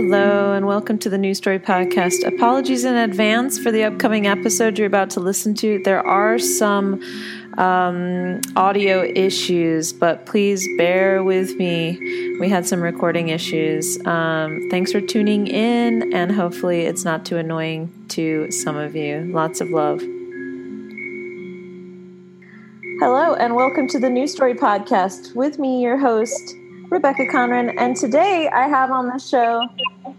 Hello, and welcome to the New Story Podcast. Apologies in advance for the upcoming episode you're about to listen to. There are some um, audio issues, but please bear with me. We had some recording issues. Um, thanks for tuning in, and hopefully, it's not too annoying to some of you. Lots of love. Hello, and welcome to the New Story Podcast. With me, your host, Rebecca Conran, and today I have on the show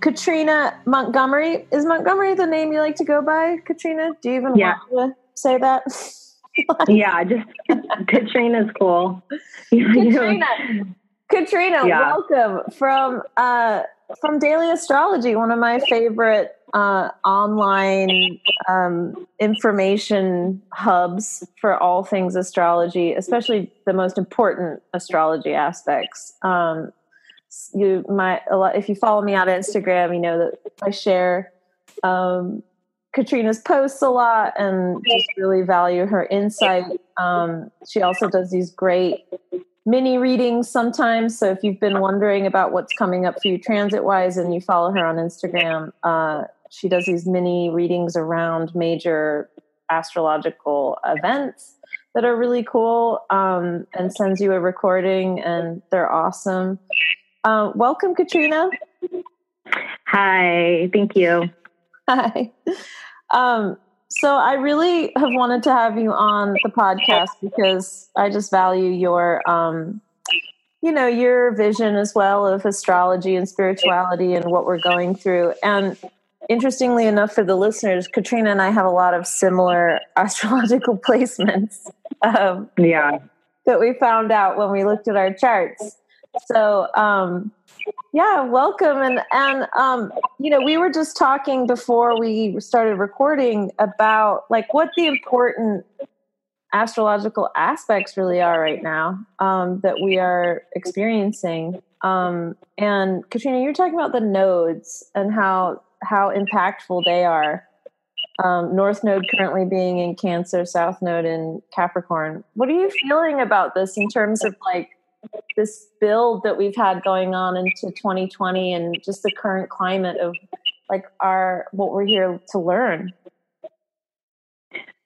Katrina Montgomery. Is Montgomery the name you like to go by, Katrina? Do you even yeah. want to say that? yeah, just Katrina's cool. Katrina, Katrina, yeah. welcome from uh, from Daily Astrology, one of my favorite uh, online um, information hubs for all things astrology, especially the most important astrology aspects. Um, you might, lot, if you follow me on Instagram, you know that I share um, Katrina's posts a lot and just really value her insight. Um, she also does these great mini readings sometimes. So if you've been wondering about what's coming up for you transit wise and you follow her on Instagram, uh, she does these mini readings around major astrological events that are really cool um, and sends you a recording and they're awesome. Uh, welcome katrina. Hi thank you. Hi. Um, so i really have wanted to have you on the podcast because i just value your um, you know your vision as well of astrology and spirituality and what we're going through. And interestingly enough for the listeners katrina and i have a lot of similar astrological placements um, yeah. that we found out when we looked at our charts. So um, yeah welcome. And and um, you know we were just talking before we started recording about like what the important astrological aspects really are right now um, that we are experiencing. Um, and katrina you're talking about the nodes and how how impactful they are. Um, North Node currently being in Cancer, South Node in Capricorn. What are you feeling about this in terms of like this build that we've had going on into 2020 and just the current climate of like our what we're here to learn?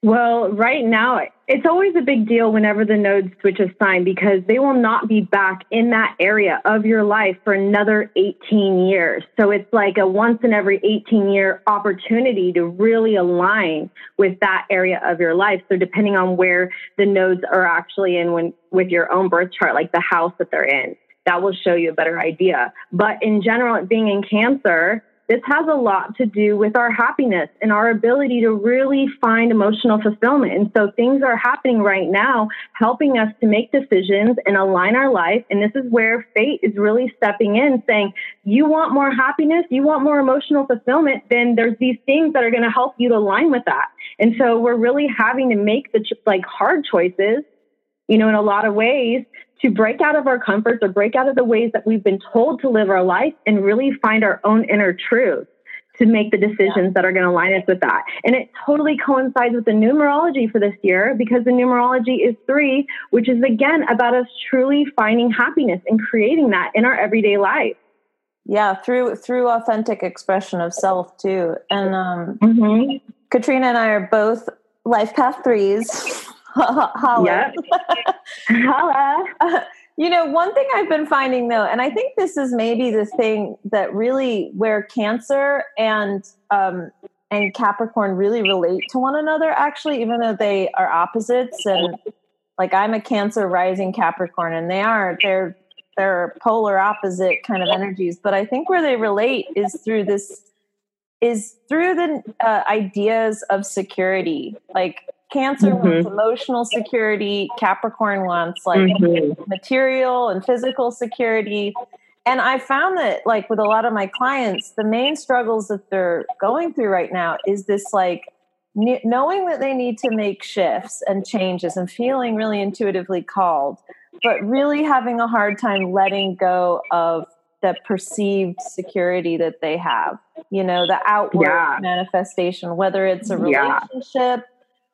Well, right now, it's always a big deal whenever the nodes switch a sign because they will not be back in that area of your life for another 18 years. So it's like a once in every 18 year opportunity to really align with that area of your life. So depending on where the nodes are actually in when with your own birth chart, like the house that they're in, that will show you a better idea. But in general, being in Cancer, this has a lot to do with our happiness and our ability to really find emotional fulfillment. And so things are happening right now, helping us to make decisions and align our life. And this is where fate is really stepping in, saying, you want more happiness, you want more emotional fulfillment, then there's these things that are going to help you to align with that. And so we're really having to make the like hard choices you know, in a lot of ways to break out of our comforts or break out of the ways that we've been told to live our life and really find our own inner truth to make the decisions yeah. that are going to line us with that. And it totally coincides with the numerology for this year because the numerology is three, which is again about us truly finding happiness and creating that in our everyday life. Yeah, through through authentic expression of self too. And um, mm-hmm. Katrina and I are both life path threes. Holla. Holla. you know, one thing I've been finding though, and I think this is maybe the thing that really where Cancer and um, and Capricorn really relate to one another. Actually, even though they are opposites, and like I'm a Cancer rising Capricorn, and they are they're they're polar opposite kind of energies. But I think where they relate is through this is through the uh, ideas of security, like Cancer mm-hmm. wants emotional security. Capricorn wants like mm-hmm. material and physical security. And I found that, like, with a lot of my clients, the main struggles that they're going through right now is this, like, knowing that they need to make shifts and changes and feeling really intuitively called, but really having a hard time letting go of the perceived security that they have, you know, the outward yeah. manifestation, whether it's a relationship. Yeah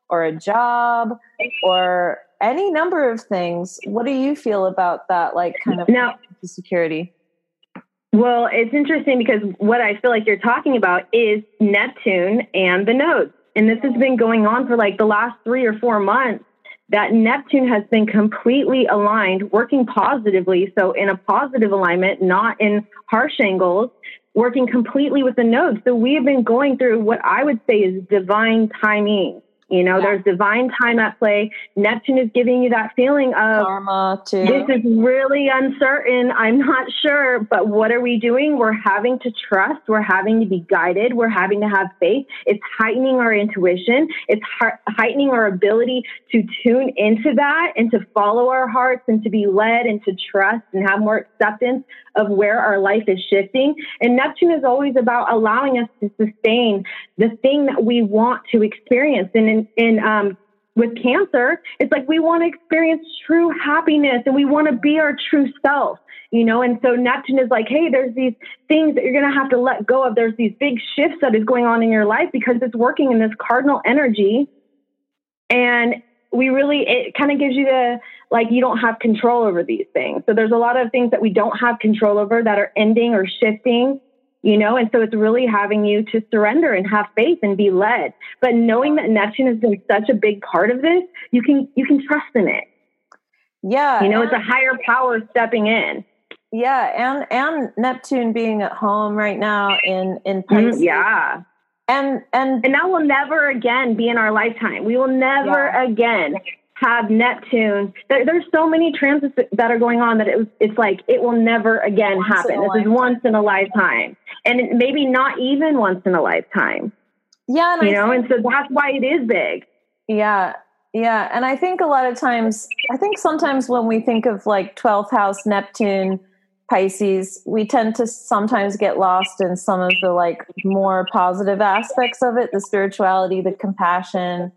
or a job or any number of things. What do you feel about that? Like kind of now, security. Well, it's interesting because what I feel like you're talking about is Neptune and the nodes. And this has been going on for like the last three or four months that Neptune has been completely aligned, working positively. So in a positive alignment, not in harsh angles, working completely with the nodes. So we have been going through what I would say is divine timing. You know, yeah. there's divine time at play. Neptune is giving you that feeling of karma too. This is really uncertain. I'm not sure, but what are we doing? We're having to trust. We're having to be guided. We're having to have faith. It's heightening our intuition. It's heightening our ability to tune into that and to follow our hearts and to be led and to trust and have more acceptance of where our life is shifting. And Neptune is always about allowing us to sustain the thing that we want to experience. And in, in um, with cancer, it's like we want to experience true happiness and we want to be our true self, you know? And so Neptune is like, hey, there's these things that you're going to have to let go of. There's these big shifts that is going on in your life because it's working in this cardinal energy. And we really, it kind of gives you the, like, you don't have control over these things. So there's a lot of things that we don't have control over that are ending or shifting you know? And so it's really having you to surrender and have faith and be led. But knowing that neptune has been such a big part of this you can you can trust in it. Yeah you know it's a higher power stepping in. Yeah and and neptune being at home right now in in mm-hmm, Pisces. yeah. And and and that will never again be in our lifetime. We will never yeah. again have Neptune. There, there's so many transits that are going on that it, it's like it will never again once happen. This is once in a lifetime, and maybe not even once in a lifetime. Yeah, you I know, think, and so that's why it is big. Yeah, yeah, and I think a lot of times, I think sometimes when we think of like 12th house Neptune. Pisces, we tend to sometimes get lost in some of the like more positive aspects of it, the spirituality, the compassion,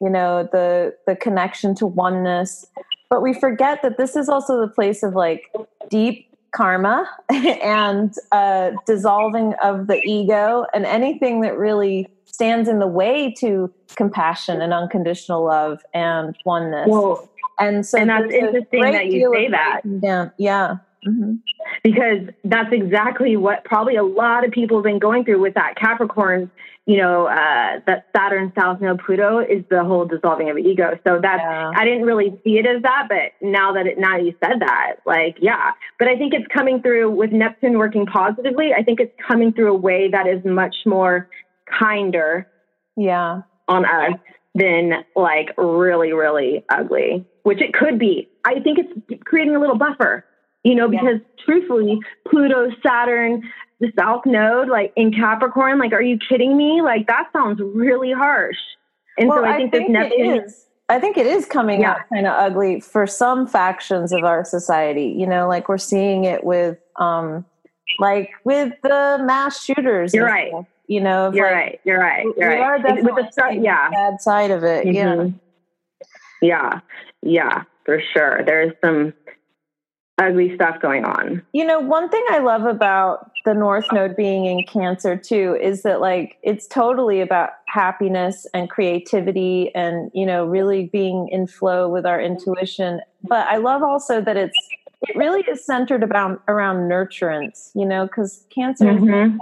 you know the the connection to oneness. But we forget that this is also the place of like deep karma and uh, dissolving of the ego and anything that really stands in the way to compassion and unconditional love and oneness. Well, and so and that's interesting that you say that. yeah yeah Mm-hmm. Because that's exactly what probably a lot of people have been going through with that Capricorn, you know, uh, that Saturn South Node Pluto is the whole dissolving of ego. So that's, yeah. I didn't really see it as that, but now that it, now you said that, like, yeah. But I think it's coming through with Neptune working positively. I think it's coming through a way that is much more kinder. Yeah. On us than like really, really ugly, which it could be. I think it's creating a little buffer you know, because yeah. truthfully, Pluto, Saturn, the South Node, like in Capricorn, like, are you kidding me? Like, that sounds really harsh. And well, so I think, I think this Neptune. Is. I think it is coming yeah. out kind of ugly for some factions of our society. You know, like we're seeing it with, um, like with the mass shooters. You're right. Stuff, you know, you're like, right. You're right. You're we right. Are definitely with the start, yeah, bad side of it. Mm-hmm. Yeah. Yeah. Yeah. For sure. There's some ugly stuff going on. You know, one thing I love about the North Node being in Cancer too is that like it's totally about happiness and creativity and, you know, really being in flow with our intuition. But I love also that it's it really is centered about around nurturance, you know, because Cancer mm-hmm. is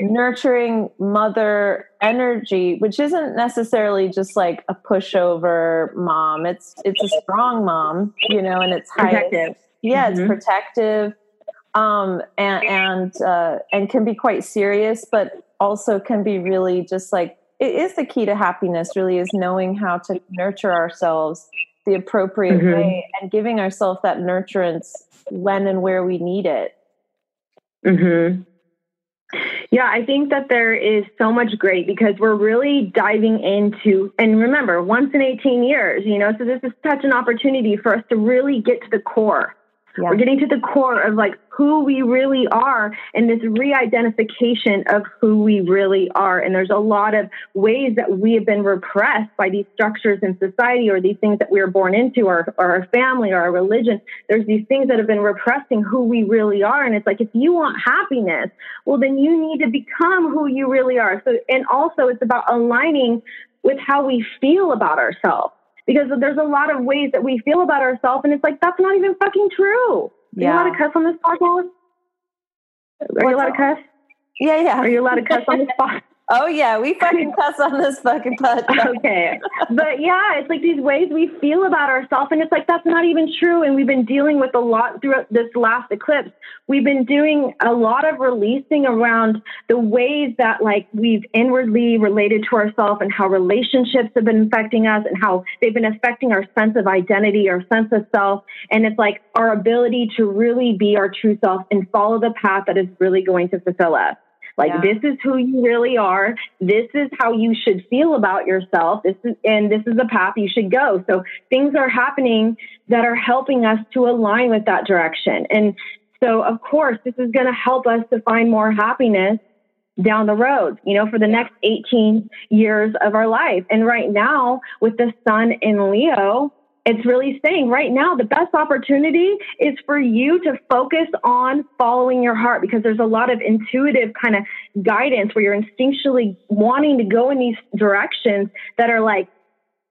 nurturing mother energy which isn't necessarily just like a pushover mom it's it's a strong mom you know and it's protective yeah mm-hmm. it's protective um and and uh and can be quite serious but also can be really just like it is the key to happiness really is knowing how to nurture ourselves the appropriate mm-hmm. way and giving ourselves that nurturance when and where we need it mhm yeah, I think that there is so much great because we're really diving into, and remember, once in 18 years, you know, so this is such an opportunity for us to really get to the core yeah. We're getting to the core of like who we really are and this re-identification of who we really are. And there's a lot of ways that we have been repressed by these structures in society or these things that we were born into or, or our family or our religion. There's these things that have been repressing who we really are. And it's like, if you want happiness, well, then you need to become who you really are. So, and also it's about aligning with how we feel about ourselves because there's a lot of ways that we feel about ourselves, and it's like that's not even fucking true. Yeah. You allowed to cuss on this podcast? Are What's you allowed to cuss? Yeah, yeah. Are you allowed to cuss on the spot? Oh yeah, we fucking cuss on this fucking podcast. okay, but yeah, it's like these ways we feel about ourselves, and it's like that's not even true. And we've been dealing with a lot throughout this last eclipse. We've been doing a lot of releasing around the ways that like we've inwardly related to ourselves, and how relationships have been affecting us, and how they've been affecting our sense of identity, our sense of self, and it's like our ability to really be our true self and follow the path that is really going to fulfill us. Like yeah. this is who you really are. This is how you should feel about yourself. This is and this is the path you should go. So things are happening that are helping us to align with that direction. And so of course this is going to help us to find more happiness down the road, you know, for the next 18 years of our life. And right now with the sun in Leo, it's really saying right now the best opportunity is for you to focus on following your heart because there's a lot of intuitive kind of guidance where you're instinctually wanting to go in these directions that are like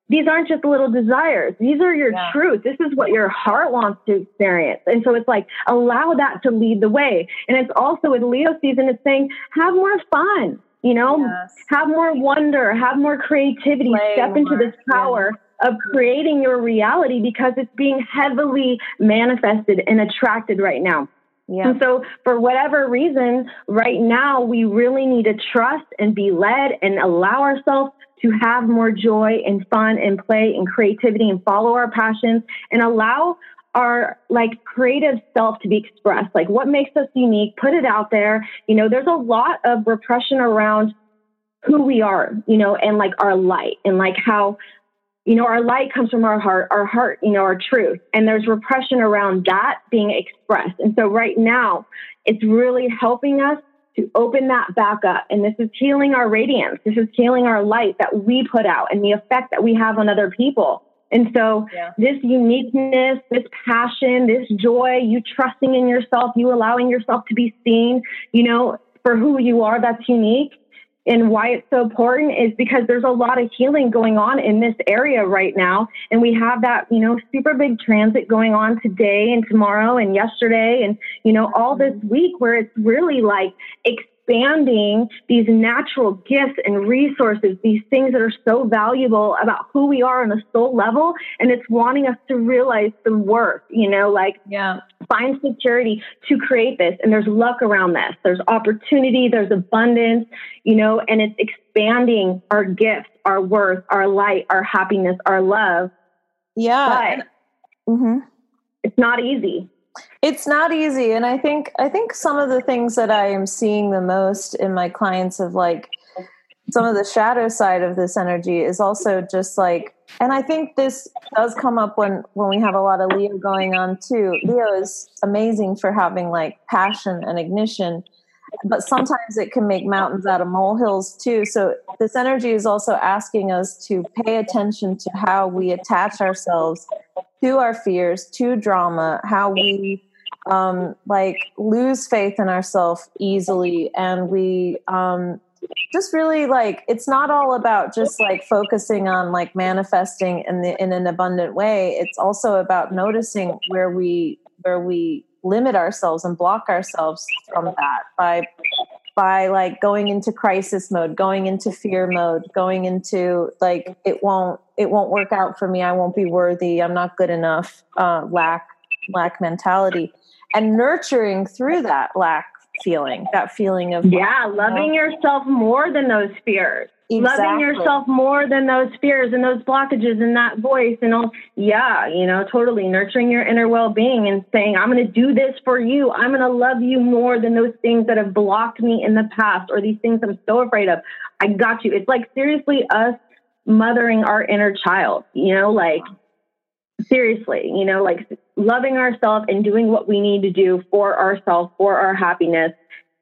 these aren't just little desires these are your yeah. truth this is what your heart wants to experience and so it's like allow that to lead the way and it's also with leo season it's saying have more fun you know yes. have more wonder have more creativity Play step more. into this power yeah of creating your reality because it's being heavily manifested and attracted right now. Yeah. And so, for whatever reason, right now, we really need to trust and be led and allow ourselves to have more joy and fun and play and creativity and follow our passions and allow our like creative self to be expressed. Like what makes us unique, put it out there. You know, there's a lot of repression around who we are, you know, and like our light and like how you know, our light comes from our heart, our heart, you know, our truth. And there's repression around that being expressed. And so right now, it's really helping us to open that back up. And this is healing our radiance. This is healing our light that we put out and the effect that we have on other people. And so yeah. this uniqueness, this passion, this joy, you trusting in yourself, you allowing yourself to be seen, you know, for who you are, that's unique and why it's so important is because there's a lot of healing going on in this area right now. And we have that, you know, super big transit going on today and tomorrow and yesterday and, you know, all this week where it's really like expanding these natural gifts and resources, these things that are so valuable about who we are on a soul level. And it's wanting us to realize the worth, you know, like yeah. Find security to create this. And there's luck around this. There's opportunity, there's abundance, you know, and it's expanding our gifts, our worth, our light, our happiness, our love. Yeah. But mm-hmm. it's not easy it's not easy and i think i think some of the things that i am seeing the most in my clients of like some of the shadow side of this energy is also just like and i think this does come up when when we have a lot of leo going on too. Leo is amazing for having like passion and ignition but sometimes it can make mountains out of molehills too. So this energy is also asking us to pay attention to how we attach ourselves to our fears to drama how we um, like lose faith in ourselves easily and we um, just really like it's not all about just like focusing on like manifesting in the in an abundant way. It's also about noticing where we where we limit ourselves and block ourselves from that by by like going into crisis mode going into fear mode going into like it won't it won't work out for me. I won't be worthy. I'm not good enough. Uh, lack lack mentality. And nurturing through that lack feeling, that feeling of yeah, loving yourself more than those fears. Exactly. Loving yourself more than those fears and those blockages and that voice and all. Yeah, you know, totally nurturing your inner well being and saying, I'm going to do this for you. I'm going to love you more than those things that have blocked me in the past or these things I'm so afraid of. I got you. It's like seriously us mothering our inner child, you know, like seriously, you know, like loving ourselves and doing what we need to do for ourselves, for our happiness.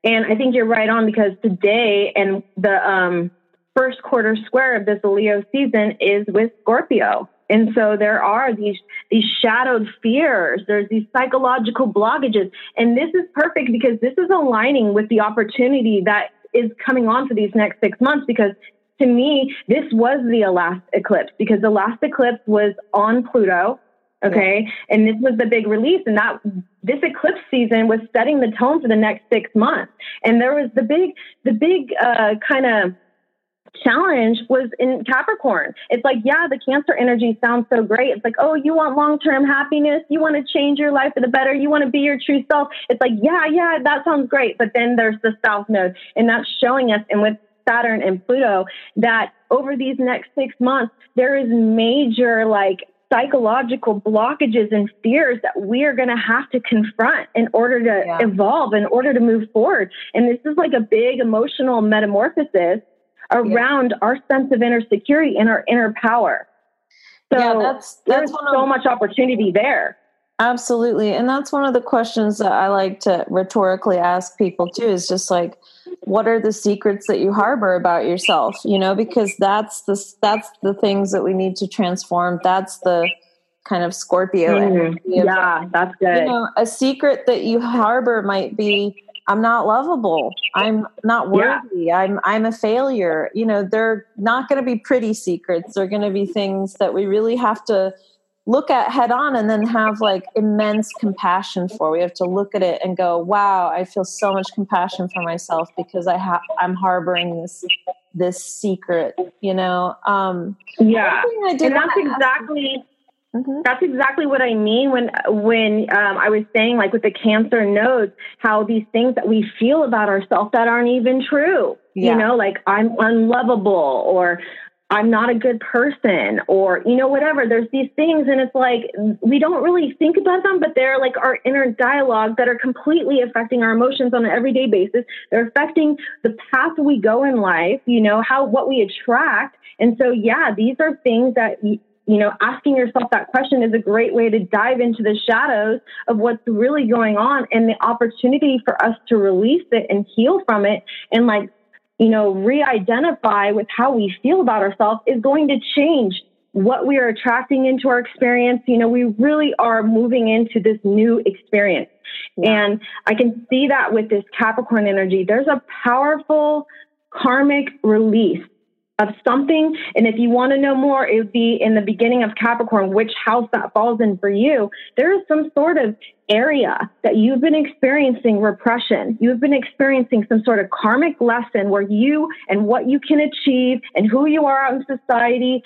And I think you're right on because today and the um, first quarter square of this Leo season is with Scorpio. And so there are these these shadowed fears, there's these psychological blockages. And this is perfect because this is aligning with the opportunity that is coming on for these next six months because to me, this was the last eclipse because the last eclipse was on Pluto. Okay. Yeah. And this was the big release. And that this eclipse season was setting the tone for the next six months. And there was the big, the big uh, kind of challenge was in Capricorn. It's like, yeah, the Cancer energy sounds so great. It's like, oh, you want long term happiness? You want to change your life for the better? You want to be your true self? It's like, yeah, yeah, that sounds great. But then there's the South Node, and that's showing us, and with Saturn and Pluto, that over these next six months, there is major like psychological blockages and fears that we are going to have to confront in order to yeah. evolve, in order to move forward. And this is like a big emotional metamorphosis around yeah. our sense of inner security and our inner power. So yeah, that's, that's there's so much opportunity there. Absolutely. And that's one of the questions that I like to rhetorically ask people too is just like, what are the secrets that you harbor about yourself? You know, because that's the, that's the things that we need to transform. That's the kind of Scorpio mm, Yeah, that's good. You know, a secret that you harbor might be I'm not lovable. I'm not worthy. Yeah. I'm I'm a failure. You know, they're not going to be pretty secrets. They're going to be things that we really have to look at head on and then have like immense compassion for. We have to look at it and go, "Wow, I feel so much compassion for myself because I have I'm harboring this this secret." You know. Um Yeah. and that's exactly Mm-hmm. That's exactly what I mean when when um, I was saying like with the cancer nodes, how these things that we feel about ourselves that aren't even true. Yeah. You know, like I'm unlovable or I'm not a good person or you know whatever. There's these things and it's like we don't really think about them, but they're like our inner dialogue that are completely affecting our emotions on an everyday basis. They're affecting the path we go in life. You know how what we attract. And so yeah, these are things that you know, asking yourself that question is a great way to dive into the shadows of what's really going on and the opportunity for us to release it and heal from it and like, you know, re-identify with how we feel about ourselves is going to change what we are attracting into our experience. You know, we really are moving into this new experience. Yeah. And I can see that with this Capricorn energy. There's a powerful karmic release of something. And if you want to know more, it would be in the beginning of Capricorn, which house that falls in for you. There is some sort of area that you've been experiencing repression. You've been experiencing some sort of karmic lesson where you and what you can achieve and who you are out in society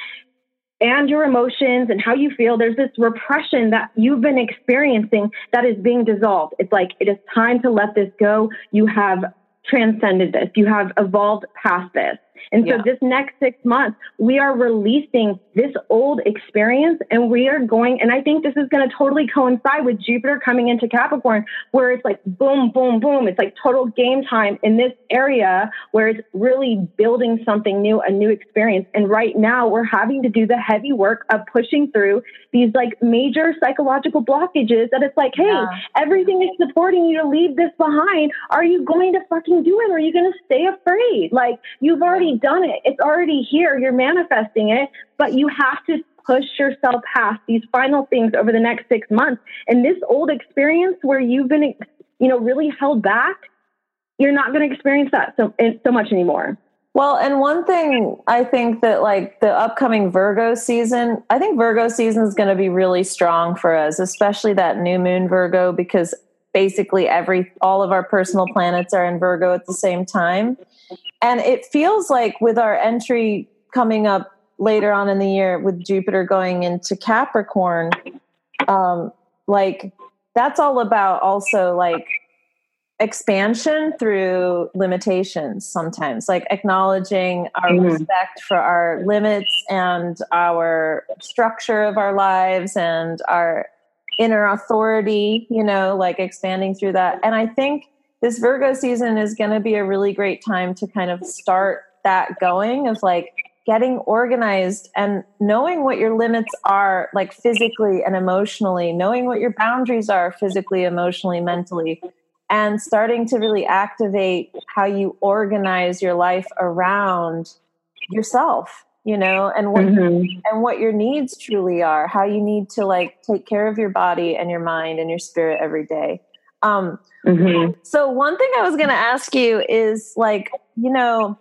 and your emotions and how you feel. There's this repression that you've been experiencing that is being dissolved. It's like it is time to let this go. You have transcended this. You have evolved past this. And so yeah. this next six months, we are releasing this old experience and we are going, and I think this is going to totally coincide with Jupiter coming into Capricorn, where it's like boom, boom, boom. It's like total game time in this area where it's really building something new, a new experience. And right now we're having to do the heavy work of pushing through these like major psychological blockages that it's like, hey, yeah. everything is supporting you to leave this behind. Are you going to fucking do it? Or are you going to stay afraid? Like you've already done it. It's already here. You're manifesting it, but you have to push yourself past these final things over the next six months. And this old experience where you've been, you know, really held back, you're not going to experience that so, so much anymore. Well, and one thing I think that like the upcoming Virgo season, I think Virgo season is going to be really strong for us, especially that new moon Virgo, because basically every all of our personal planets are in Virgo at the same time. And it feels like with our entry coming up later on in the year with Jupiter going into Capricorn, um, like that's all about also like expansion through limitations sometimes like acknowledging our mm-hmm. respect for our limits and our structure of our lives and our inner authority you know like expanding through that and i think this Virgo season is going to be a really great time to kind of start that going of like getting organized and knowing what your limits are, like physically and emotionally, knowing what your boundaries are physically, emotionally, mentally, and starting to really activate how you organize your life around yourself you know and what mm-hmm. and what your needs truly are how you need to like take care of your body and your mind and your spirit every day um, mm-hmm. So, one thing I was going to ask you is like, you know,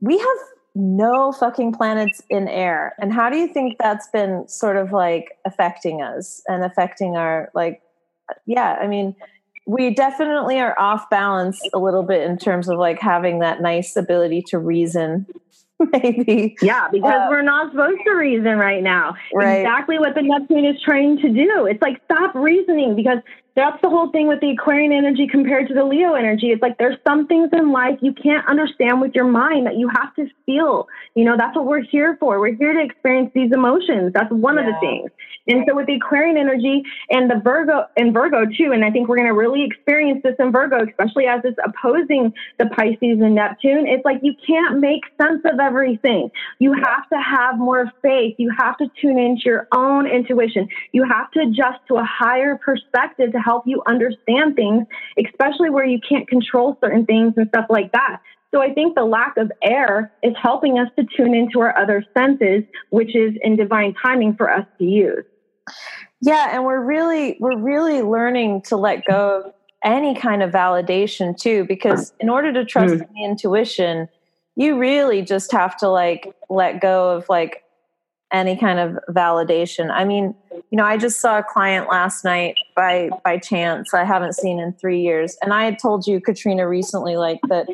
we have no fucking planets in air. And how do you think that's been sort of like affecting us and affecting our like yeah, I mean, we definitely are off balance a little bit in terms of like having that nice ability to reason maybe yeah because uh, we're not supposed to reason right now right. exactly what the neptune is trying to do it's like stop reasoning because that's the whole thing with the Aquarian energy compared to the Leo energy. It's like there's some things in life you can't understand with your mind that you have to feel. You know, that's what we're here for. We're here to experience these emotions. That's one yeah. of the things. And so with the Aquarian energy and the Virgo and Virgo too, and I think we're going to really experience this in Virgo, especially as it's opposing the Pisces and Neptune. It's like you can't make sense of everything. You have to have more faith. You have to tune into your own intuition. You have to adjust to a higher perspective to help you understand things, especially where you can't control certain things and stuff like that. So I think the lack of air is helping us to tune into our other senses, which is in divine timing for us to use. Yeah, and we're really we're really learning to let go of any kind of validation too because in order to trust mm. the intuition, you really just have to like let go of like any kind of validation. I mean, you know, I just saw a client last night by by chance. I haven't seen in 3 years. And I had told you Katrina recently like that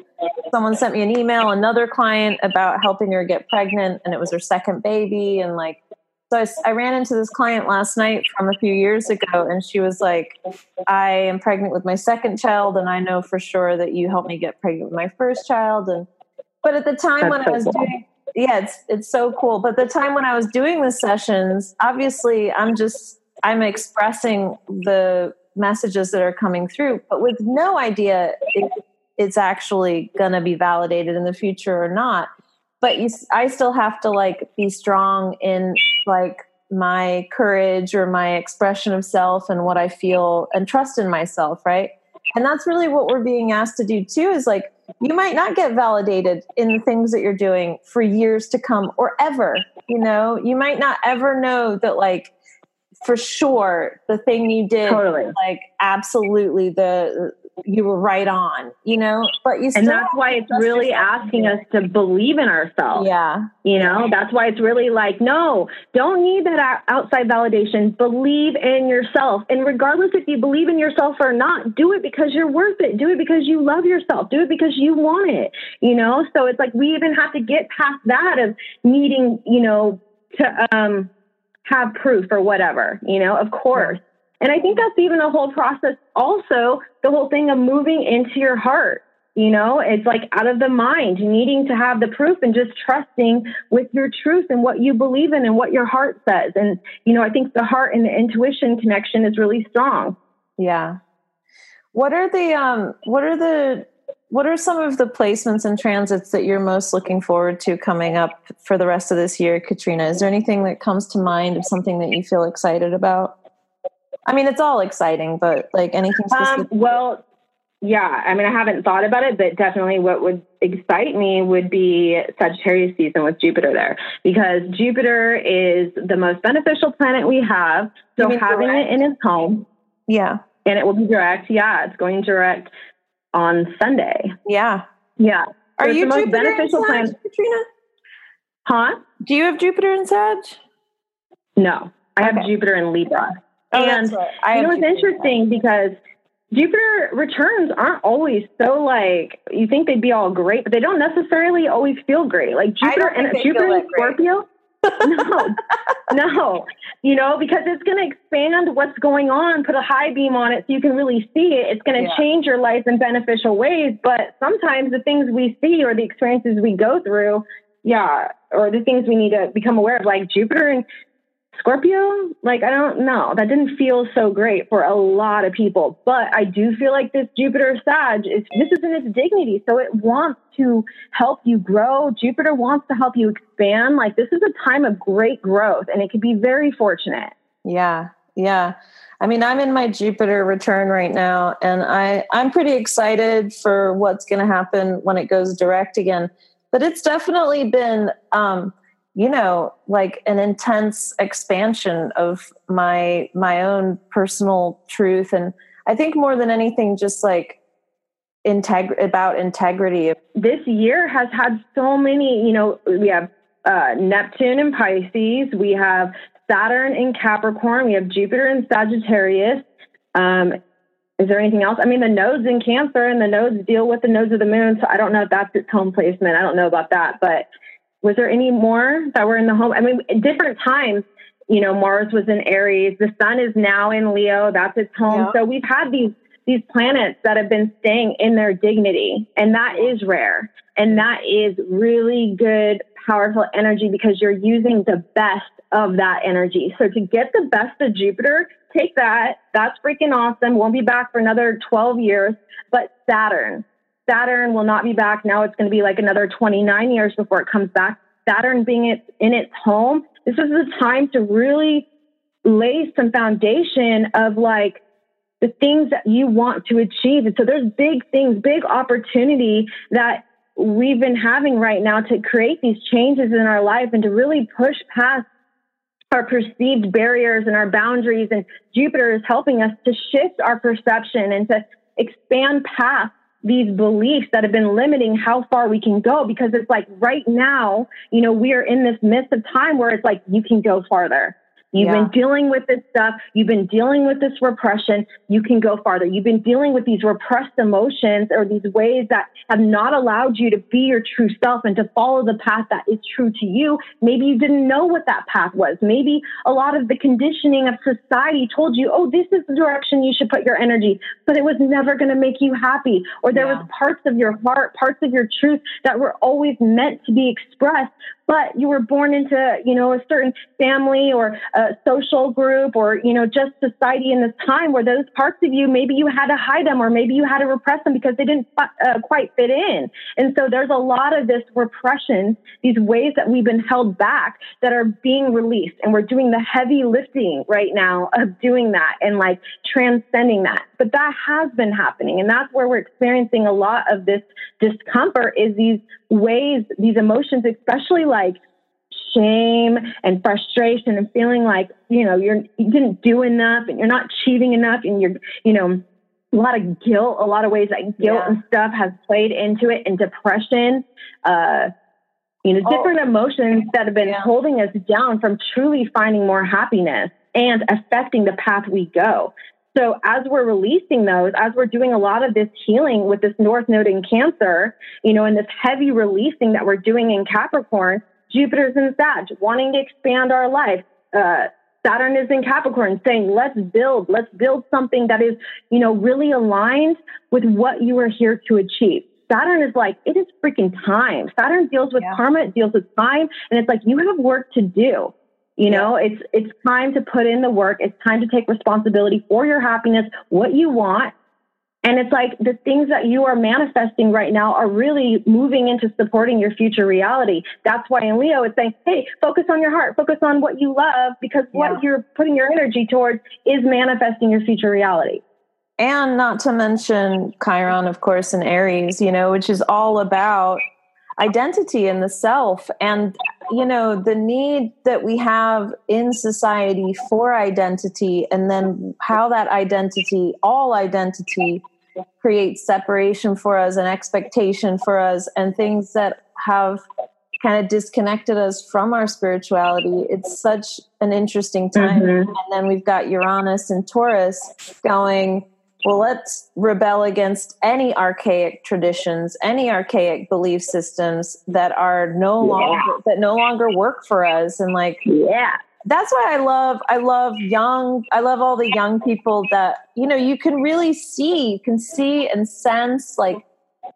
someone sent me an email another client about helping her get pregnant and it was her second baby and like so I, I, ran into this client last night from a few years ago and she was like i am pregnant with my second child and i know for sure that you helped me get pregnant with my first child and but at the time That's when so i was cool. doing yeah, it's it's so cool. But the time when I was doing the sessions, obviously I'm just I'm expressing the messages that are coming through, but with no idea if it's actually going to be validated in the future or not. But you, I still have to like be strong in like my courage or my expression of self and what I feel and trust in myself, right? And that's really what we're being asked to do too is like you might not get validated in the things that you're doing for years to come or ever you know you might not ever know that like for sure the thing you did totally. like absolutely the you were right on, you know, but you And that's why it's really asking us to believe in ourselves. Yeah. You know, that's why it's really like, no, don't need that outside validation. Believe in yourself. And regardless if you believe in yourself or not, do it because you're worth it. Do it because you love yourself. Do it because you want it, you know? So it's like we even have to get past that of needing, you know, to um have proof or whatever, you know, of course. And I think that's even the whole process, also, the whole thing of moving into your heart. You know, it's like out of the mind, needing to have the proof and just trusting with your truth and what you believe in and what your heart says. And, you know, I think the heart and the intuition connection is really strong. Yeah. What are the, um, what are the, what are some of the placements and transits that you're most looking forward to coming up for the rest of this year, Katrina? Is there anything that comes to mind of something that you feel excited about? I mean, it's all exciting, but like anything um, specific? Um, well, yeah. I mean, I haven't thought about it, but definitely what would excite me would be Sagittarius season with Jupiter there because Jupiter is the most beneficial planet we have. So having direct? it in its home. Yeah. And it will be direct. Yeah. It's going direct on Sunday. Yeah. Yeah. Are you the most Jupiter beneficial planet? Katrina? Huh? Do you have Jupiter in Sag? No. I okay. have Jupiter in Libra. Oh, and right. you know, it's interesting because Jupiter returns aren't always so like you think they'd be all great, but they don't necessarily always feel great. Like Jupiter and Jupiter and Scorpio. no, no, you know, because it's going to expand what's going on, put a high beam on it so you can really see it. It's going to yeah. change your life in beneficial ways. But sometimes the things we see or the experiences we go through, yeah, or the things we need to become aware of, like Jupiter and Scorpio, like I don't know, that didn't feel so great for a lot of people. But I do feel like this Jupiter Sag is this is in its dignity, so it wants to help you grow. Jupiter wants to help you expand. Like this is a time of great growth, and it could be very fortunate. Yeah, yeah. I mean, I'm in my Jupiter return right now, and I I'm pretty excited for what's going to happen when it goes direct again. But it's definitely been. Um, you know like an intense expansion of my my own personal truth and i think more than anything just like integ- about integrity this year has had so many you know we have uh, neptune in pisces we have saturn in capricorn we have jupiter in sagittarius Um, is there anything else? I mean, the nodes in Cancer and the nodes deal with the nodes of the moon. So I don't know if that's its home placement. I don't know about that. But was there any more that were in the home? I mean, different times, you know, Mars was in Aries. The sun is now in Leo. That's its home. So we've had these these planets that have been staying in their dignity, and that is rare. And that is really good, powerful energy because you're using the best of that energy. So to get the best of Jupiter, take that. That's freaking awesome. Won't be back for another 12 years. But Saturn, Saturn will not be back. Now it's going to be like another 29 years before it comes back. Saturn being it, in its home, this is the time to really lay some foundation of like the things that you want to achieve. And so there's big things, big opportunity that we've been having right now to create these changes in our life and to really push past our perceived barriers and our boundaries. And Jupiter is helping us to shift our perception and to expand past these beliefs that have been limiting how far we can go because it's like right now, you know, we are in this midst of time where it's like you can go farther. You've yeah. been dealing with this stuff. You've been dealing with this repression. You can go farther. You've been dealing with these repressed emotions or these ways that have not allowed you to be your true self and to follow the path that is true to you. Maybe you didn't know what that path was. Maybe a lot of the conditioning of society told you, oh, this is the direction you should put your energy, but it was never going to make you happy. Or there yeah. was parts of your heart, parts of your truth that were always meant to be expressed, but you were born into, you know, a certain family or a social group or, you know, just society in this time where those parts of you, maybe you had to hide them or maybe you had to repress them because they didn't uh, quite fit in. And so there's a lot of this repression, these ways that we've been held back that are being released. And we're doing the heavy lifting right now of doing that and like transcending that. But that has been happening. And that's where we're experiencing a lot of this discomfort is these ways, these emotions, especially like shame and frustration and feeling like, you know, you're, you didn't do enough and you're not achieving enough and you're, you know, a lot of guilt, a lot of ways that guilt yeah. and stuff has played into it and depression, uh, you know, oh. different emotions that have been yeah. holding us down from truly finding more happiness and affecting the path we go. So as we're releasing those, as we're doing a lot of this healing with this North Node in Cancer, you know, and this heavy releasing that we're doing in Capricorn, Jupiter's in Sag, wanting to expand our life. Uh, Saturn is in Capricorn saying, let's build, let's build something that is, you know, really aligned with what you are here to achieve. Saturn is like, it is freaking time. Saturn deals with yeah. karma, it deals with time, and it's like, you have work to do. You know, it's it's time to put in the work. It's time to take responsibility for your happiness, what you want. And it's like the things that you are manifesting right now are really moving into supporting your future reality. That's why in Leo it's saying, hey, focus on your heart, focus on what you love, because yeah. what you're putting your energy towards is manifesting your future reality. And not to mention Chiron, of course, in Aries, you know, which is all about identity and the self and you know the need that we have in society for identity and then how that identity all identity creates separation for us and expectation for us and things that have kind of disconnected us from our spirituality it's such an interesting time mm-hmm. and then we've got uranus and taurus going well, let's rebel against any archaic traditions, any archaic belief systems that are no yeah. longer that no longer work for us. And like, yeah, that's why I love I love young I love all the young people that you know you can really see, you can see and sense like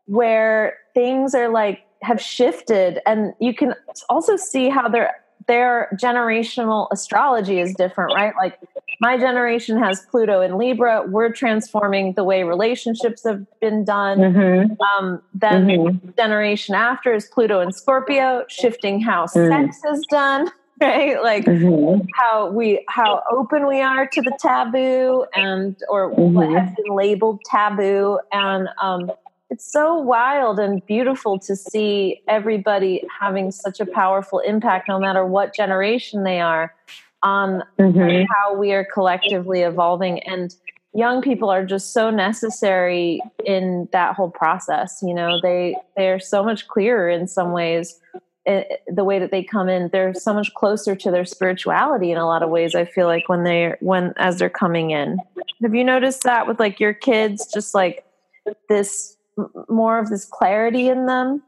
where things are like have shifted, and you can also see how they're their generational astrology is different, right? Like my generation has Pluto in Libra. We're transforming the way relationships have been done. Mm-hmm. Um, then mm-hmm. generation after is Pluto in Scorpio, shifting how mm. sex is done. Right, like mm-hmm. how we how open we are to the taboo, and or what mm-hmm. has been labeled taboo, and um, it's so wild and beautiful to see everybody having such a powerful impact, no matter what generation they are, on mm-hmm. how we are collectively evolving. And young people are just so necessary in that whole process. You know, they they are so much clearer in some ways it, the way that they come in they're so much closer to their spirituality in a lot of ways i feel like when they're when as they're coming in have you noticed that with like your kids just like this more of this clarity in them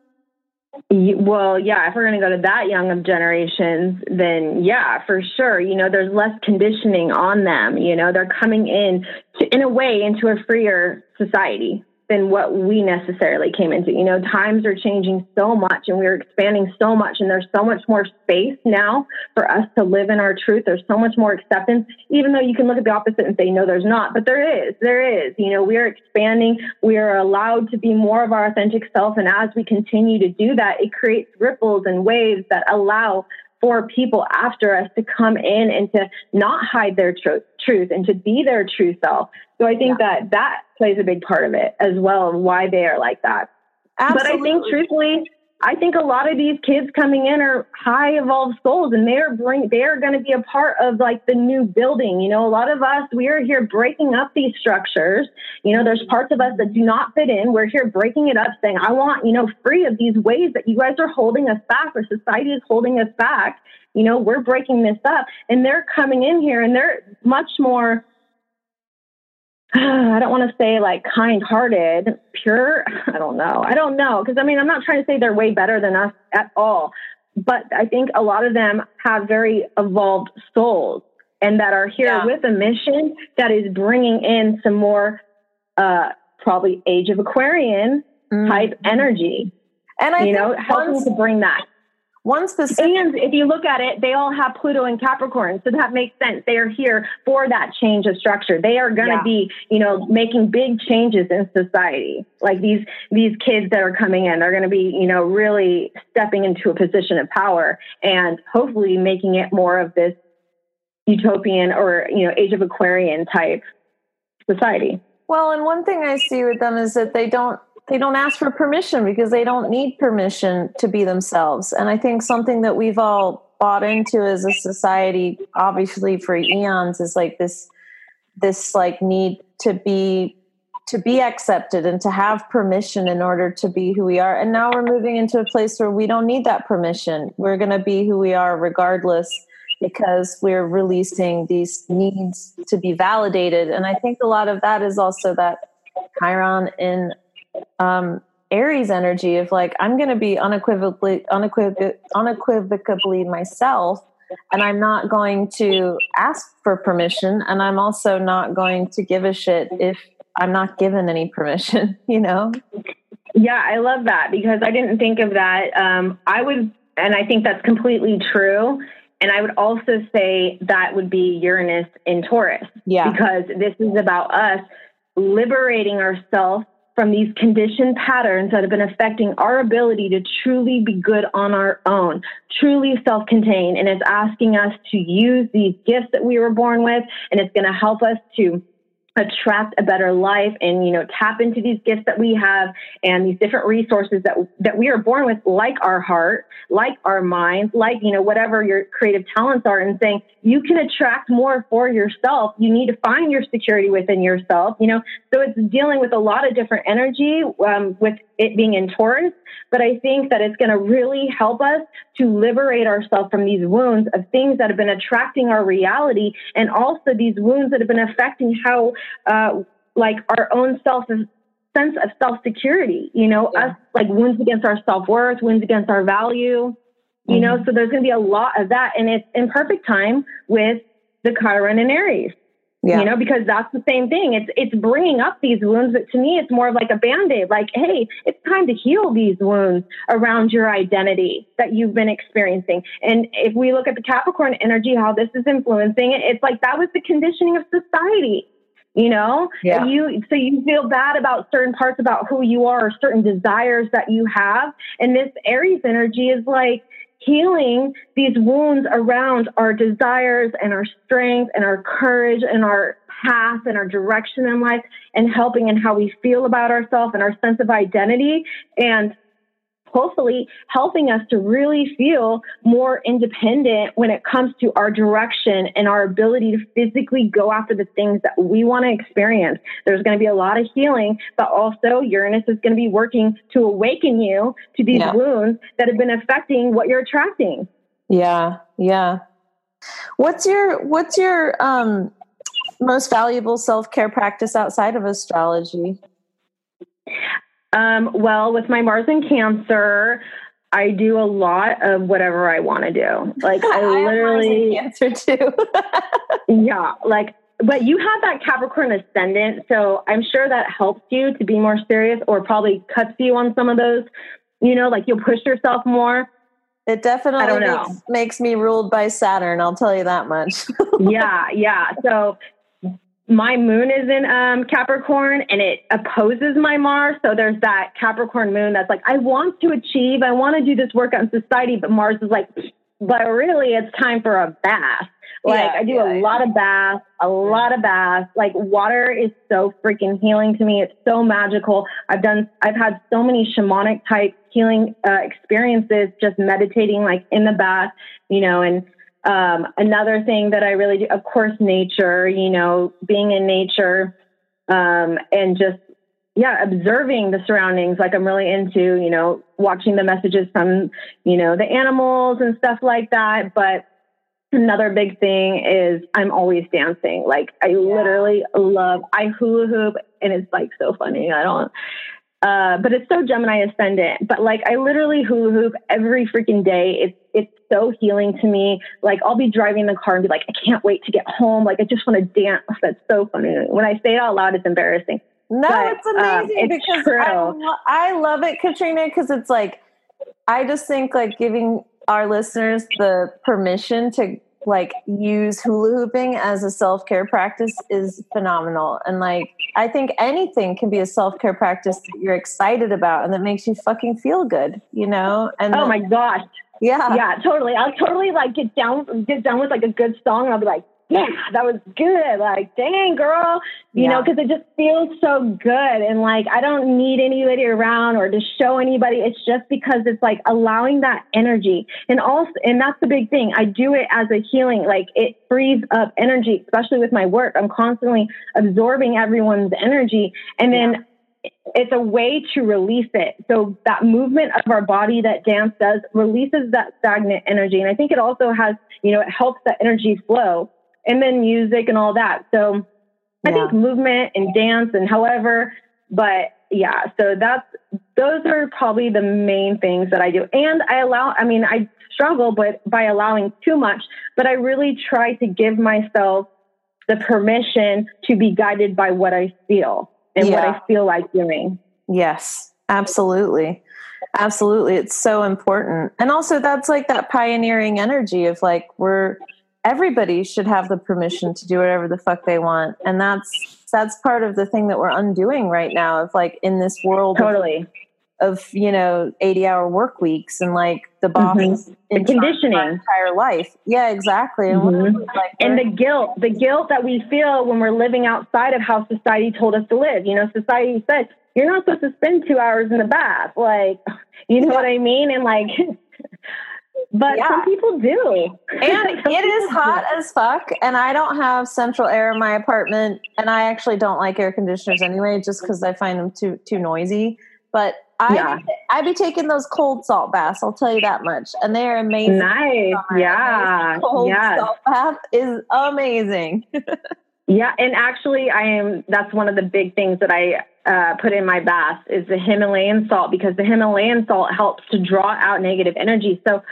well, yeah, if we're going to go to that young of generations, then yeah, for sure. You know, there's less conditioning on them. You know, they're coming in to, in a way into a freer society than what we necessarily came into. You know, times are changing so much and we're expanding so much and there's so much more space now for us to live in our truth. There's so much more acceptance, even though you can look at the opposite and say, no, there's not, but there is, there is, you know, we are expanding. We are allowed to be more of our authentic self. And as we continue to do that, it creates ripples and waves that allow for people after us to come in and to not hide their tr- truth and to be their true self. So I think yeah. that that plays a big part of it as well, why they are like that. Absolutely. But I think truthfully, I think a lot of these kids coming in are high evolved souls and they're bring they're going to be a part of like the new building. You know, a lot of us we are here breaking up these structures. You know, there's parts of us that do not fit in. We're here breaking it up saying, I want, you know, free of these ways that you guys are holding us back or society is holding us back. You know, we're breaking this up and they're coming in here and they're much more I don't want to say like kind hearted, pure. I don't know. I don't know. Because I mean, I'm not trying to say they're way better than us at all. But I think a lot of them have very evolved souls and that are here yeah. with a mission that is bringing in some more, uh, probably age of Aquarian mm-hmm. type energy. And I you know, helping to bring that. One specific. And if you look at it, they all have Pluto and Capricorn. So that makes sense. They are here for that change of structure. They are going to yeah. be, you know, making big changes in society. Like these, these kids that are coming in, they're going to be, you know, really stepping into a position of power and hopefully making it more of this utopian or, you know, age of Aquarian type society. Well, and one thing I see with them is that they don't they don't ask for permission because they don't need permission to be themselves. And I think something that we've all bought into as a society, obviously for eons, is like this this like need to be to be accepted and to have permission in order to be who we are. And now we're moving into a place where we don't need that permission. We're going to be who we are regardless because we're releasing these needs to be validated. And I think a lot of that is also that Chiron in um, Aries energy of like I'm going to be unequivocally unequivoc- unequivocally myself and I'm not going to ask for permission and I'm also not going to give a shit if I'm not given any permission, you know? Yeah, I love that because I didn't think of that. Um, I would, and I think that's completely true. And I would also say that would be Uranus in Taurus. Yeah. Because this is about us liberating ourselves from these conditioned patterns that have been affecting our ability to truly be good on our own, truly self contained. And it's asking us to use these gifts that we were born with, and it's going to help us to attract a better life and you know tap into these gifts that we have and these different resources that that we are born with like our heart like our minds like you know whatever your creative talents are and saying you can attract more for yourself. You need to find your security within yourself you know? So it's dealing with a lot of different energy um, with it being in taurus but i think that it's going to really help us to liberate ourselves from these wounds of things that have been attracting our reality and also these wounds that have been affecting how uh, like our own self sense of self security. You know, yeah. us like wounds against our self worth, wounds against our value. You mm-hmm. know, so there's going to be a lot of that, and it's in perfect time with the Chiron and Aries. Yeah. You know, because that's the same thing. It's it's bringing up these wounds, but to me, it's more of like a band aid. Like, hey, it's time to heal these wounds around your identity that you've been experiencing. And if we look at the Capricorn energy, how this is influencing it, it's like that was the conditioning of society you know yeah. you so you feel bad about certain parts about who you are or certain desires that you have and this aries energy is like healing these wounds around our desires and our strength and our courage and our path and our direction in life and helping in how we feel about ourselves and our sense of identity and hopefully helping us to really feel more independent when it comes to our direction and our ability to physically go after the things that we want to experience. There's going to be a lot of healing, but also Uranus is going to be working to awaken you to these yeah. wounds that have been affecting what you're attracting. Yeah, yeah. What's your what's your um most valuable self-care practice outside of astrology? Um, well, with my Mars in Cancer, I do a lot of whatever I want to do. Like I, I literally Cancer too. yeah, like but you have that Capricorn ascendant, so I'm sure that helps you to be more serious or probably cuts you on some of those. You know, like you'll push yourself more. It definitely makes, makes, me ruled by Saturn, I'll tell you that much. yeah, yeah. So my moon is in um, Capricorn and it opposes my Mars. So there's that Capricorn moon that's like, I want to achieve, I want to do this work on society, but Mars is like, but really it's time for a bath. Like yeah, I do yeah, a lot of baths, a lot of baths. Like water is so freaking healing to me. It's so magical. I've done, I've had so many shamanic type healing uh, experiences just meditating like in the bath, you know, and um, another thing that I really do, of course, nature, you know, being in nature um, and just, yeah, observing the surroundings. Like I'm really into, you know, watching the messages from, you know, the animals and stuff like that. But another big thing is I'm always dancing. Like I yeah. literally love, I hula hoop and it's like so funny. I don't, uh, but it's so Gemini ascendant. But like I literally hula hoop every freaking day. It's it's so healing to me. Like I'll be driving the car and be like, I can't wait to get home. Like I just want to dance. That's so funny. When I say it out loud, it's embarrassing. No, but, it's um, amazing um, it's because. I, lo- I love it, Katrina, because it's like I just think like giving our listeners the permission to like use hula hooping as a self-care practice is phenomenal. And like i think anything can be a self-care practice that you're excited about and that makes you fucking feel good you know? And oh my gosh. Yeah. Yeah totally. I'll totally like get down get down with like a good song and i'll be like yeah, that was good. Like, dang, girl, you yeah. know, because it just feels so good. And like, I don't need anybody around or to show anybody. It's just because it's like allowing that energy. And also, and that's the big thing. I do it as a healing. Like, it frees up energy, especially with my work. I'm constantly absorbing everyone's energy. And then yeah it's a way to release it. So that movement of our body that dance does releases that stagnant energy. And I think it also has, you know, it helps that energy flow and then music and all that. So I think movement and dance and however, but yeah, so that's those are probably the main things that I do. And I allow I mean I struggle but by allowing too much, but I really try to give myself the permission to be guided by what I feel and yeah. what I feel like doing. Yes, absolutely. Absolutely. It's so important. And also that's like that pioneering energy of like we're everybody should have the permission to do whatever the fuck they want. And that's that's part of the thing that we're undoing right now of like in this world totally. of, of you know 80 hour work weeks and like the boss mm-hmm. the conditioning. entire life. Yeah exactly. And, mm-hmm. like, and the guilt the guilt that we feel when we're living outside of how society told us to live. You know society said you're not supposed to spend two hours in the bath. Like you know yeah. what i mean? And like but yeah. some people do. And it is hot as fuck. And I don't have central air in my apartment. And I actually don't like air conditioners anyway, just because I find them too too noisy. But I yeah. I be taking those cold salt baths. I'll tell you that much, and they are amazing. Nice, yeah, cold yes. salt bath is amazing. yeah, and actually, I am. That's one of the big things that I uh, put in my bath is the Himalayan salt because the Himalayan salt helps to draw out negative energy. So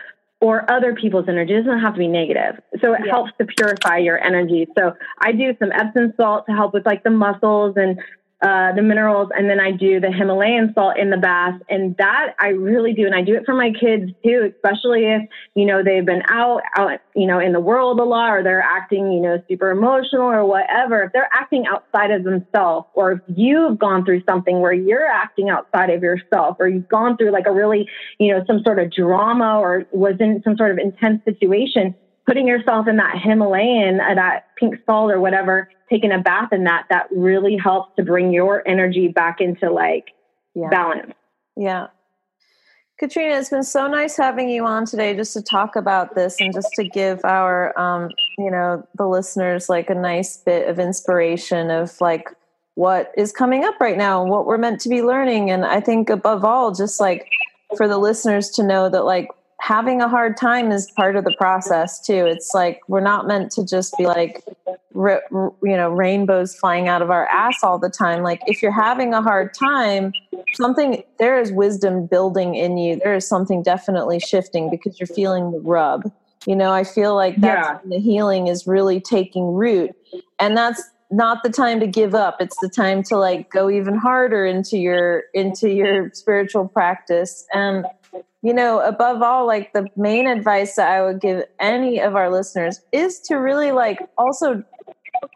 or other people's energy. It doesn't have to be negative. So it yeah. helps to purify your energy. So I do some Epsom salt to help with like the muscles and uh, the minerals, and then I do the Himalayan salt in the bath, and that I really do, and I do it for my kids too, especially if you know they've been out, out, you know, in the world a lot, or they're acting, you know, super emotional or whatever. If they're acting outside of themselves, or if you've gone through something where you're acting outside of yourself, or you've gone through like a really, you know, some sort of drama, or was in some sort of intense situation, putting yourself in that Himalayan, uh, that pink salt or whatever, taking a bath in that, that really helps to bring your energy back into like yeah. balance. Yeah. Katrina, it's been so nice having you on today just to talk about this and just to give our, um, you know, the listeners like a nice bit of inspiration of like what is coming up right now and what we're meant to be learning. And I think above all, just like for the listeners to know that like having a hard time is part of the process too. It's like we're not meant to just be like, you know, rainbows flying out of our ass all the time. Like if you're having a hard time, something there is wisdom building in you. There is something definitely shifting because you're feeling the rub. You know, I feel like that's yeah. the healing is really taking root, and that's not the time to give up it's the time to like go even harder into your into your spiritual practice and you know above all like the main advice that i would give any of our listeners is to really like also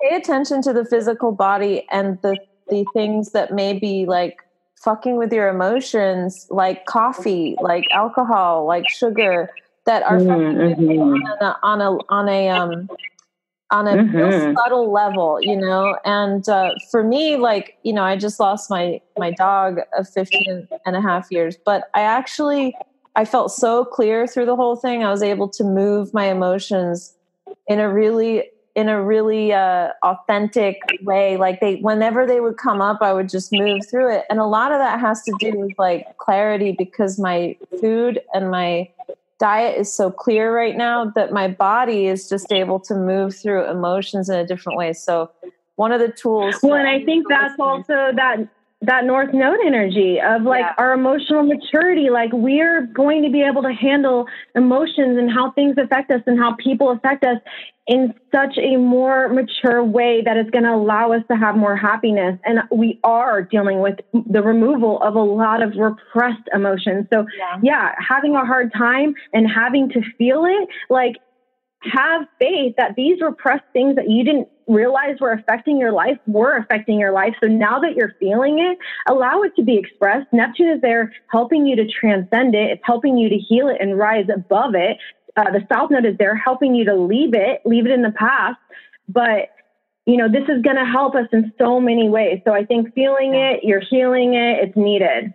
pay attention to the physical body and the the things that may be like fucking with your emotions like coffee like alcohol like sugar that are mm-hmm. on a on a on a um on a mm-hmm. subtle level, you know. And uh, for me, like, you know, I just lost my my dog of 15 and a half years, but I actually I felt so clear through the whole thing. I was able to move my emotions in a really in a really uh, authentic way. Like they, whenever they would come up, I would just move through it. And a lot of that has to do with like clarity because my food and my diet is so clear right now that my body is just able to move through emotions in a different way. So one of the tools. Well, and I think that's also that that north node energy of like yeah. our emotional maturity like we're going to be able to handle emotions and how things affect us and how people affect us in such a more mature way that is going to allow us to have more happiness. And we are dealing with the removal of a lot of repressed emotions. So yeah, yeah having a hard time and having to feel it like have faith that these repressed things that you didn't realize were affecting your life were affecting your life. So now that you're feeling it, allow it to be expressed. Neptune is there helping you to transcend it. It's helping you to heal it and rise above it. Uh, the South Node is there helping you to leave it, leave it in the past. But you know, this is going to help us in so many ways. So I think feeling it, you're healing it, it's needed.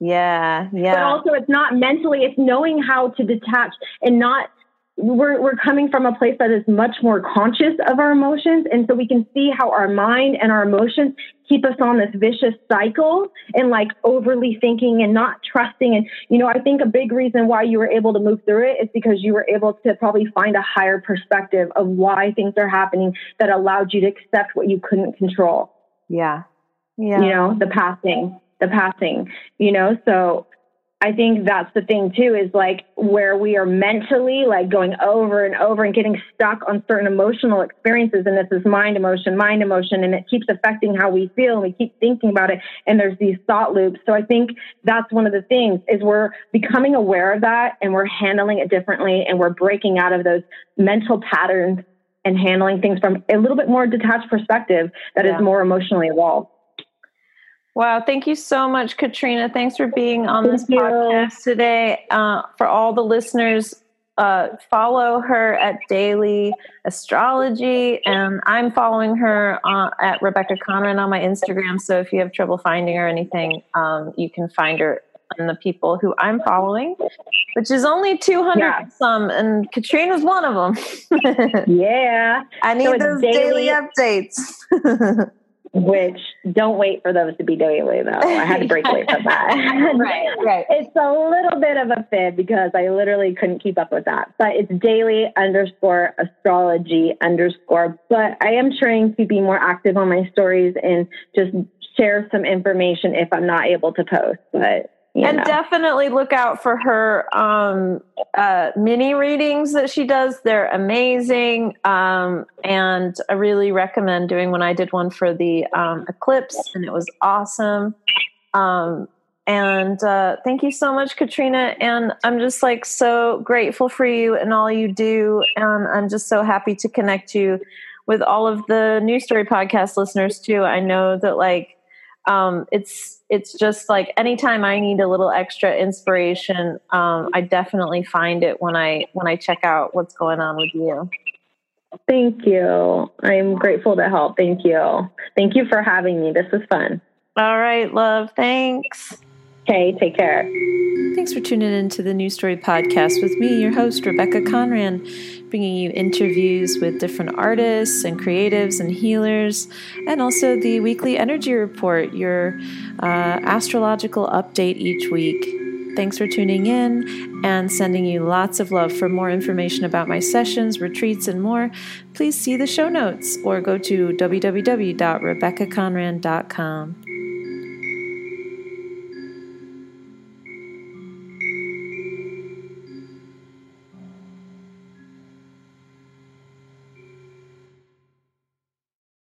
Yeah, yeah. But also, it's not mentally, it's knowing how to detach and not we're, we're coming from a place that is much more conscious of our emotions. And so we can see how our mind and our emotions keep us on this vicious cycle and like overly thinking and not trusting. And, you know, I think a big reason why you were able to move through it is because you were able to probably find a higher perspective of why things are happening that allowed you to accept what you couldn't control. Yeah. Yeah. You know, the passing, the passing, you know, so I think that's the thing too, is like where we are mentally like going over and over and getting stuck on certain emotional experiences. And this is mind emotion, mind emotion, and it keeps affecting how we feel and we keep thinking about it. And there's these thought loops. So I think that's one of the things is we're becoming aware of that and we're handling it differently and we're breaking out of those mental patterns and handling things from a little bit more detached perspective that yeah. is more emotionally evolved. Wow, thank you so much, Katrina. Thanks for being on thank this you. podcast today. Uh, for all the listeners, uh, follow her at Daily Astrology, and I'm following her uh, at Rebecca Conran on my Instagram. So if you have trouble finding her or anything, um, you can find her on the people who I'm following, which is only 200 yeah. some, and Katrina's one of them. yeah. I need so those daily, daily updates. which don't wait for those to be daily though. I had to break away from that. right, right. It's a little bit of a fib because I literally couldn't keep up with that. But it's daily underscore astrology underscore. But I am trying to be more active on my stories and just share some information if I'm not able to post. But and know. definitely look out for her um, uh, mini readings that she does. They're amazing. Um, and I really recommend doing one. I did one for the um, eclipse and it was awesome. Um, and uh, thank you so much, Katrina. And I'm just like so grateful for you and all you do. And I'm just so happy to connect you with all of the New Story podcast listeners too. I know that like um, it's it's just like anytime I need a little extra inspiration, um, I definitely find it when I when I check out what's going on with you. Thank you. I'm grateful to help. Thank you. Thank you for having me. This was fun. All right, love. Thanks. Okay, take care. Thanks for tuning in to the New Story podcast with me, your host, Rebecca Conran, bringing you interviews with different artists and creatives and healers, and also the weekly energy report, your uh, astrological update each week. Thanks for tuning in and sending you lots of love. For more information about my sessions, retreats, and more, please see the show notes or go to www.rebeccaconran.com.